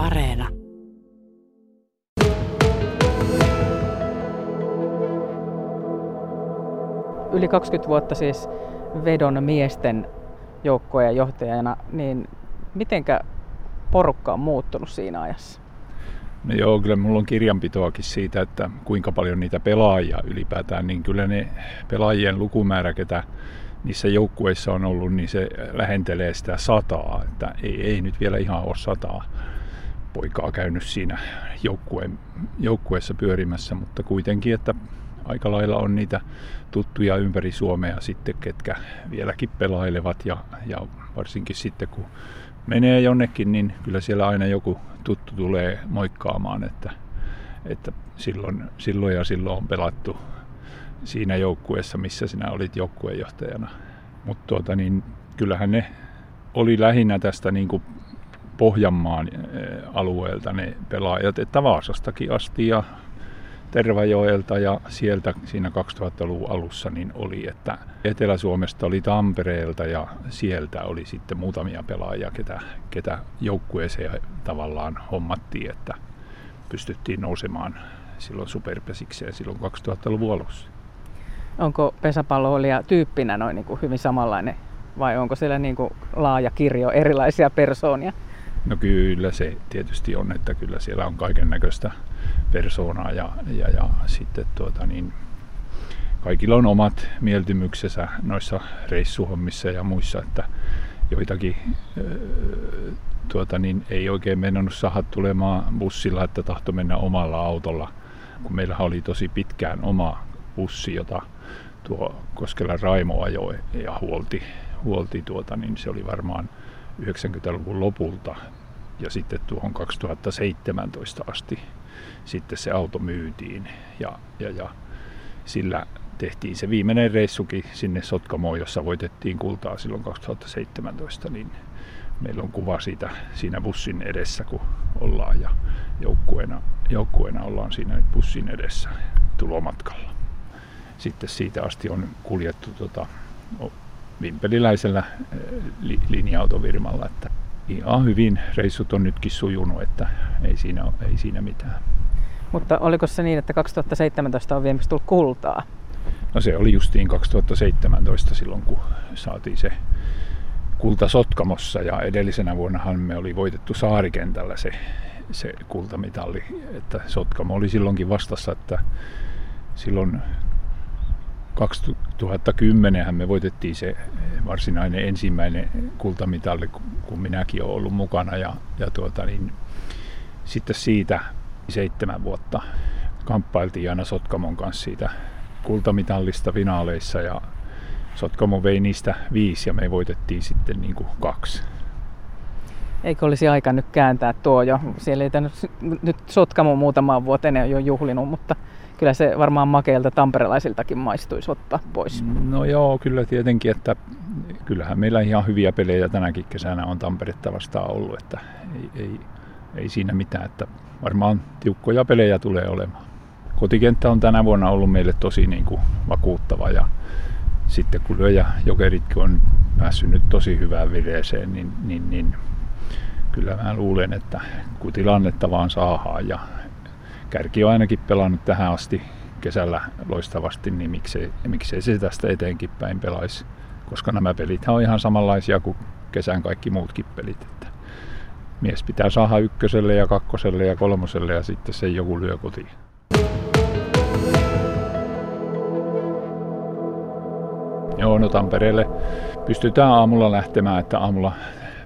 Areena. Yli 20 vuotta siis vedon miesten joukkojen johtajana, niin mitenkä porukka on muuttunut siinä ajassa? No joo, kyllä mulla on kirjanpitoakin siitä, että kuinka paljon niitä pelaajia ylipäätään, niin kyllä ne pelaajien lukumäärä, ketä niissä joukkueissa on ollut, niin se lähentelee sitä sataa, että ei, ei nyt vielä ihan ole sataa poikaa käynyt siinä joukkueen, joukkueessa pyörimässä, mutta kuitenkin, että aika lailla on niitä tuttuja ympäri Suomea sitten, ketkä vieläkin pelailevat ja, ja varsinkin sitten kun menee jonnekin, niin kyllä siellä aina joku tuttu tulee moikkaamaan, että, että silloin, silloin ja silloin on pelattu siinä joukkueessa, missä sinä olit joukkueenjohtajana. Mutta tuota, niin, kyllähän ne oli lähinnä tästä niin kuin Pohjanmaan eh, alueelta ne pelaajat, että Vaasastakin asti ja Tervajoelta ja sieltä siinä 2000-luvun alussa niin oli, että Etelä-Suomesta oli Tampereelta ja sieltä oli sitten muutamia pelaajia, ketä, ketä joukkueeseen tavallaan hommattiin, että pystyttiin nousemaan silloin superpesikseen silloin 2000-luvun alussa. Onko pesäpalloilija tyyppinä noin niin kuin hyvin samanlainen vai onko siellä niin kuin laaja kirjo erilaisia persoonia? No kyllä se tietysti on, että kyllä siellä on kaiken näköistä persoonaa ja, ja, ja sitten tuota niin, kaikilla on omat mieltymyksensä noissa reissuhommissa ja muissa, että joitakin tuota niin, ei oikein mennyt saada tulemaan bussilla, että tahto mennä omalla autolla, kun meillä oli tosi pitkään oma bussi, jota tuo Koskela Raimo ajoi ja huolti, huolti tuota, niin se oli varmaan 90-luvun lopulta ja sitten tuohon 2017 asti sitten se auto myytiin ja, ja, ja sillä tehtiin se viimeinen reissukin sinne Sotkamoon, jossa voitettiin kultaa silloin 2017, niin meillä on kuva siitä siinä bussin edessä, kun ollaan ja joukkueena, joukkueena ollaan siinä bussin edessä tulomatkalla. Sitten siitä asti on kuljettu tota, vimpeliläisellä eh, li, linja-autovirmalla, että ihan hyvin reissut on nytkin sujunut, että ei siinä, ei siinä mitään. Mutta oliko se niin, että 2017 on viimeksi tullut kultaa? No se oli justiin 2017 silloin, kun saatiin se kulta Sotkamossa ja edellisenä vuonnahan me oli voitettu saarikentällä se, se kultamitalli. Että Sotkamo oli silloinkin vastassa, että silloin 2010 me voitettiin se varsinainen ensimmäinen kultamitalli, kun minäkin olen ollut mukana. Ja, ja tuota, niin, sitten siitä seitsemän vuotta kamppailtiin aina Sotkamon kanssa siitä kultamitallista finaaleissa ja Sotkamo vei niistä viisi ja me voitettiin sitten niin kuin kaksi. Eikö olisi aika nyt kääntää tuo jo? Siellä ei tänne, nyt Sotkamo muutamaan vuoteen jo juhlinut, mutta kyllä se varmaan makeilta tamperelaisiltakin maistuisi ottaa pois. No joo, kyllä tietenkin, että kyllähän meillä ihan hyviä pelejä tänäkin kesänä on Tamperetta vastaan ollut, että ei, ei, ei siinä mitään, että varmaan tiukkoja pelejä tulee olemaan. Kotikenttä on tänä vuonna ollut meille tosi niin kuin vakuuttava ja sitten kun lyöjä jokeritkin on päässyt nyt tosi hyvään vireeseen, niin, niin, niin kyllä mä luulen, että kun tilannetta vaan saadaan ja Kärki on ainakin pelannut tähän asti kesällä loistavasti, niin miksei, miksei se tästä eteenkin päin pelaisi, koska nämä pelit on ihan samanlaisia kuin kesän kaikki muutkin pelit. Että mies pitää saada ykköselle ja kakkoselle ja kolmoselle ja sitten se joku lyö kotiin. Joo, no Tampereelle pystytään aamulla lähtemään, että aamulla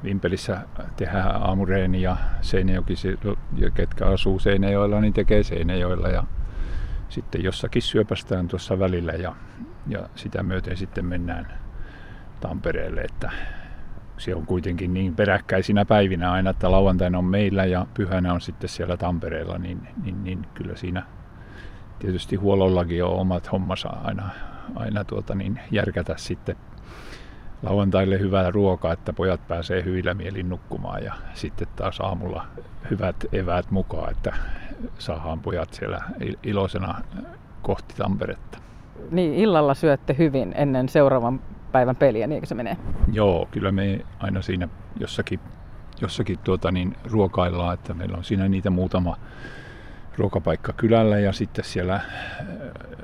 Vimpelissä tehdään aamureeni ja Seinäjoki, ketkä asuu Seinäjoella, niin tekee Seinäjoella ja sitten jossakin syöpästään tuossa välillä ja, ja sitä myöten sitten mennään Tampereelle, että se on kuitenkin niin peräkkäisinä päivinä aina, että lauantaina on meillä ja pyhänä on sitten siellä Tampereella, niin, niin, niin kyllä siinä tietysti huollollakin on omat hommansa aina, aina tuota niin järkätä sitten lauantaille hyvää ruokaa, että pojat pääsee hyvillä mielin nukkumaan ja sitten taas aamulla hyvät eväät mukaan, että saadaan pojat siellä iloisena kohti Tamperetta. Niin, illalla syötte hyvin ennen seuraavan päivän peliä, niin se menee? Joo, kyllä me aina siinä jossakin jossakin tuota, niin ruokaillaan, että meillä on siinä niitä muutama ruokapaikka kylällä ja sitten siellä äh,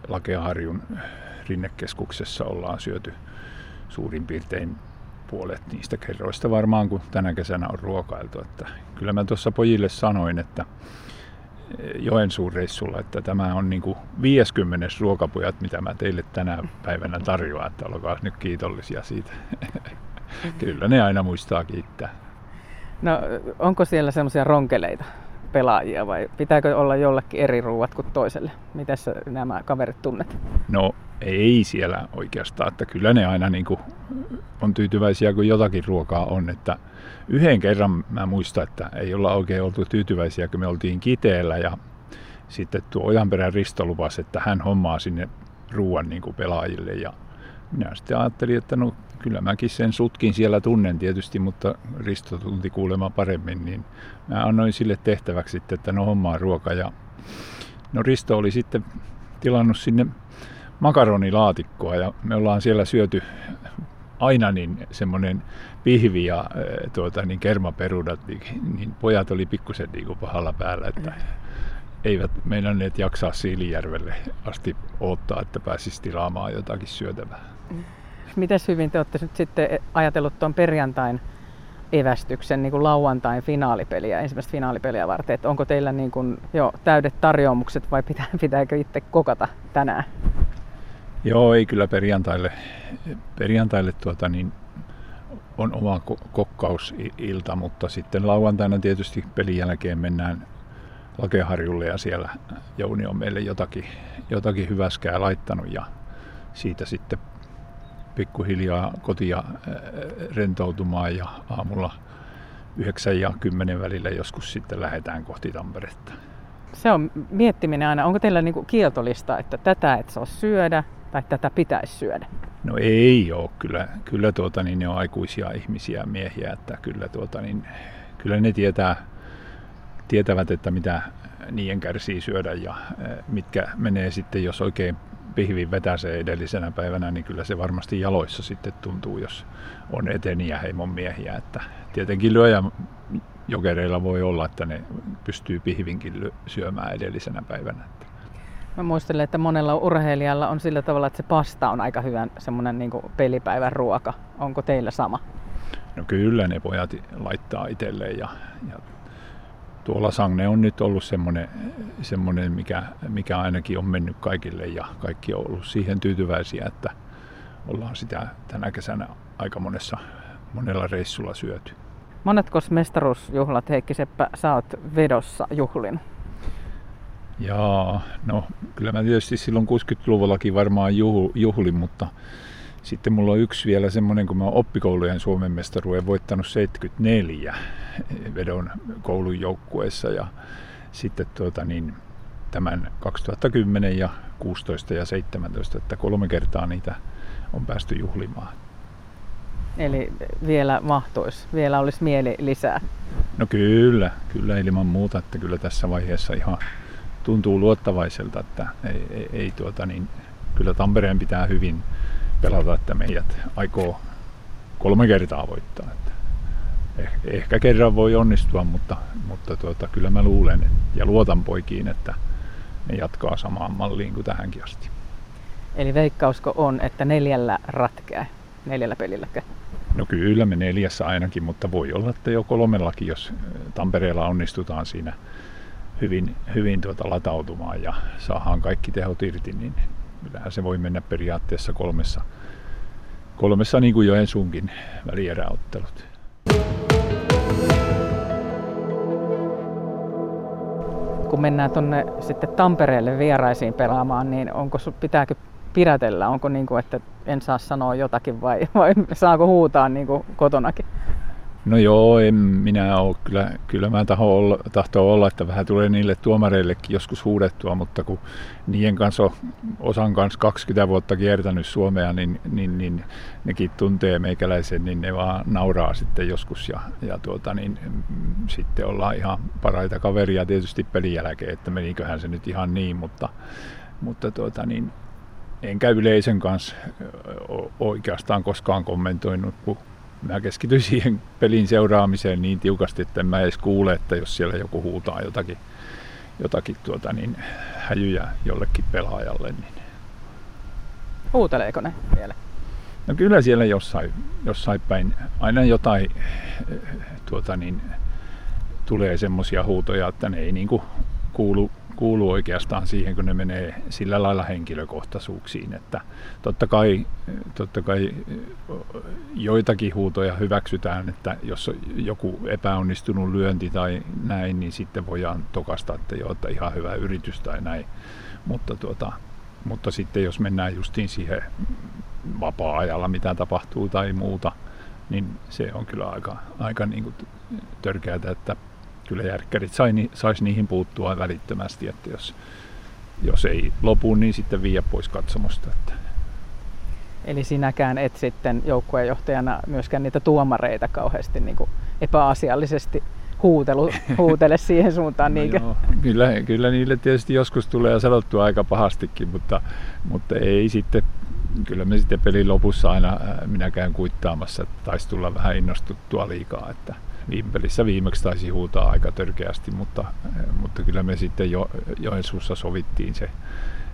Lakeaharjun rinnekeskuksessa ollaan syöty suurin piirtein puolet niistä kerroista varmaan, kun tänä kesänä on ruokailtu. Että kyllä mä tuossa pojille sanoin, että Joensuun reissulla, että tämä on niin kuin 50 ruokapujat, mitä mä teille tänä päivänä tarjoan, että olkaa nyt kiitollisia siitä. Kyllä ne aina muistaa kiittää. No onko siellä semmoisia ronkeleita pelaajia vai pitääkö olla jollekin eri ruuat kuin toiselle? Miten nämä kaverit tunnet? No ei siellä oikeastaan, että kyllä ne aina niin kuin on tyytyväisiä, kun jotakin ruokaa on, että yhden kerran mä muistan, että ei olla oikein oltu tyytyväisiä, kun me oltiin Kiteellä ja sitten tuo Ojanperän Risto lupasi, että hän hommaa sinne ruoan niin pelaajille ja minä sitten ajattelin, että no kyllä mäkin sen sutkin siellä tunnen tietysti, mutta Risto tunti kuulemaan paremmin, niin mä annoin sille tehtäväksi sitten, että no hommaa ruoka ja no Risto oli sitten tilannut sinne makaronilaatikkoa ja me ollaan siellä syöty aina niin semmoinen pihvi ja tuota, niin kermaperudat, niin, niin pojat oli pikkusen niin pahalla päällä, että eivät meinanneet jaksaa Siilijärvelle asti odottaa, että pääsisi tilaamaan jotakin syötävää. Mites hyvin te olette nyt sitten ajatellut tuon perjantain evästyksen niin kuin lauantain finaalipeliä, ensimmäistä finaalipeliä varten, että onko teillä niin kuin jo täydet tarjoamukset vai pitää, pitääkö itse kokata tänään? Joo, ei kyllä perjantaille, perjantaille tuota, niin on oma kokkausilta, mutta sitten lauantaina tietysti pelin jälkeen mennään Lakeharjulle ja siellä Jouni on meille jotakin, jotakin hyväskää laittanut ja siitä sitten pikkuhiljaa kotia rentoutumaan ja aamulla 9 ja 10 välillä joskus sitten lähdetään kohti Tamperetta. Se on miettiminen aina. Onko teillä niinku kieltolista, että tätä et saa syödä, tai tätä pitäisi syödä? No ei ole. Kyllä, kyllä tuota, niin ne on aikuisia ihmisiä, miehiä, että kyllä, tuota, niin, kyllä ne tietää, tietävät, että mitä niiden kärsii syödä ja mitkä menee sitten, jos oikein pihvin se edellisenä päivänä, niin kyllä se varmasti jaloissa sitten tuntuu, jos on eteniä heimon miehiä. Että tietenkin lyöjä jokereilla voi olla, että ne pystyy pihvinkin syömään edellisenä päivänä. Mä muistelen, että monella urheilijalla on sillä tavalla, että se pasta on aika hyvä semmoinen niin pelipäivän ruoka. Onko teillä sama? No kyllä ne pojat laittaa itselleen ja, ja tuolla Sangne on nyt ollut semmoinen, semmoinen mikä, mikä ainakin on mennyt kaikille ja kaikki on ollut siihen tyytyväisiä, että ollaan sitä tänä kesänä aika monessa, monella reissulla syöty. Monetko mestaruusjuhlat Heikki Seppä sä oot vedossa juhlin? Jaa, no kyllä mä tietysti silloin 60-luvullakin varmaan juhlin, mutta sitten mulla on yksi vielä semmoinen, kun mä oon oppikoulujen Suomen mestaruuden voittanut 74 vedon koulun joukkueessa ja sitten tuota niin, tämän 2010 ja 16 ja 17, että kolme kertaa niitä on päästy juhlimaan. Eli vielä mahtuisi, vielä olisi mieli lisää? No kyllä, kyllä ilman muuta, että kyllä tässä vaiheessa ihan tuntuu luottavaiselta, että ei, ei, ei tuota niin, kyllä Tampereen pitää hyvin pelata, että meidät aikoo kolme kertaa voittaa. Että eh, ehkä kerran voi onnistua, mutta, mutta tuota, kyllä mä luulen ja luotan poikiin, että ne jatkaa samaan malliin kuin tähänkin asti. Eli veikkausko on, että neljällä ratkeaa, neljällä pelilläkö? No kyllä me neljässä ainakin, mutta voi olla, että jo kolmellakin, jos Tampereella onnistutaan siinä hyvin, hyvin tuota latautumaan ja saadaan kaikki tehot irti, niin kyllähän se voi mennä periaatteessa kolmessa, kolmessa niin kuin Joensuunkin välieräottelut. Kun mennään tuonne sitten Tampereelle vieraisiin pelaamaan, niin onko, pitääkö pidätellä? Onko niin kuin, että en saa sanoa jotakin vai, vai saako huutaa niin kuin kotonakin? No joo, en minä ole. Kyllä, kyllä mä taho olla, olla, että vähän tulee niille tuomareillekin joskus huudettua, mutta kun niiden kanssa on osan kanssa 20 vuotta kiertänyt Suomea, niin, niin, niin nekin tuntee meikäläisen, niin ne vaan nauraa sitten joskus ja, ja tuota, niin, sitten ollaan ihan paraita kaveria tietysti pelin jälkeen, että meniköhän se nyt ihan niin, mutta, mutta tuota, niin, enkä yleisön kanssa oikeastaan koskaan kommentoinut, kun mä keskityin siihen pelin seuraamiseen niin tiukasti, että en mä edes kuule, että jos siellä joku huutaa jotakin, jotakin tuota, niin häjyjä jollekin pelaajalle. Niin. Huuteleeko ne vielä? No kyllä siellä jossain, jossain päin aina jotain tuota, niin, tulee semmoisia huutoja, että ne ei niinku kuulu, kuulu oikeastaan siihen, kun ne menee sillä lailla henkilökohtaisuuksiin. Että totta kai, totta kai joitakin huutoja hyväksytään, että jos joku epäonnistunut lyönti tai näin, niin sitten voidaan tokasta, että joo, että ihan hyvä yritys tai näin. Mutta, tuota, mutta sitten jos mennään justiin siihen vapaa-ajalla, mitä tapahtuu tai muuta, niin se on kyllä aika, aika niin kuin törkeää, että kyllä järkkärit sai, saisi niihin puuttua välittömästi, että jos, jos ei lopu, niin sitten viiä pois katsomosta. Että. Eli sinäkään et sitten joukkueenjohtajana myöskään niitä tuomareita kauheasti niin kuin epäasiallisesti huutelu, huutele siihen suuntaan. No joo, kyllä, kyllä niille tietysti joskus tulee sanottua aika pahastikin, mutta, mutta ei sitten, kyllä me sitten pelin lopussa aina minäkään kuittaamassa, että taisi tulla vähän innostuttua liikaa, että, viime pelissä viimeksi taisi huutaa aika törkeästi, mutta, mutta kyllä me sitten jo, Joensuussa sovittiin se,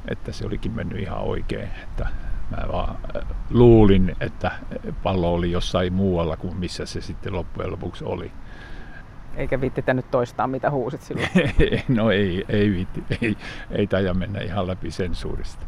että se olikin mennyt ihan oikein. Että mä vaan luulin, että pallo oli jossain muualla kuin missä se sitten loppujen lopuksi oli. Eikä viittitä nyt toistaa, mitä huusit silloin? no ei, ei viitti. Ei, ei taida mennä ihan läpi sensuurista.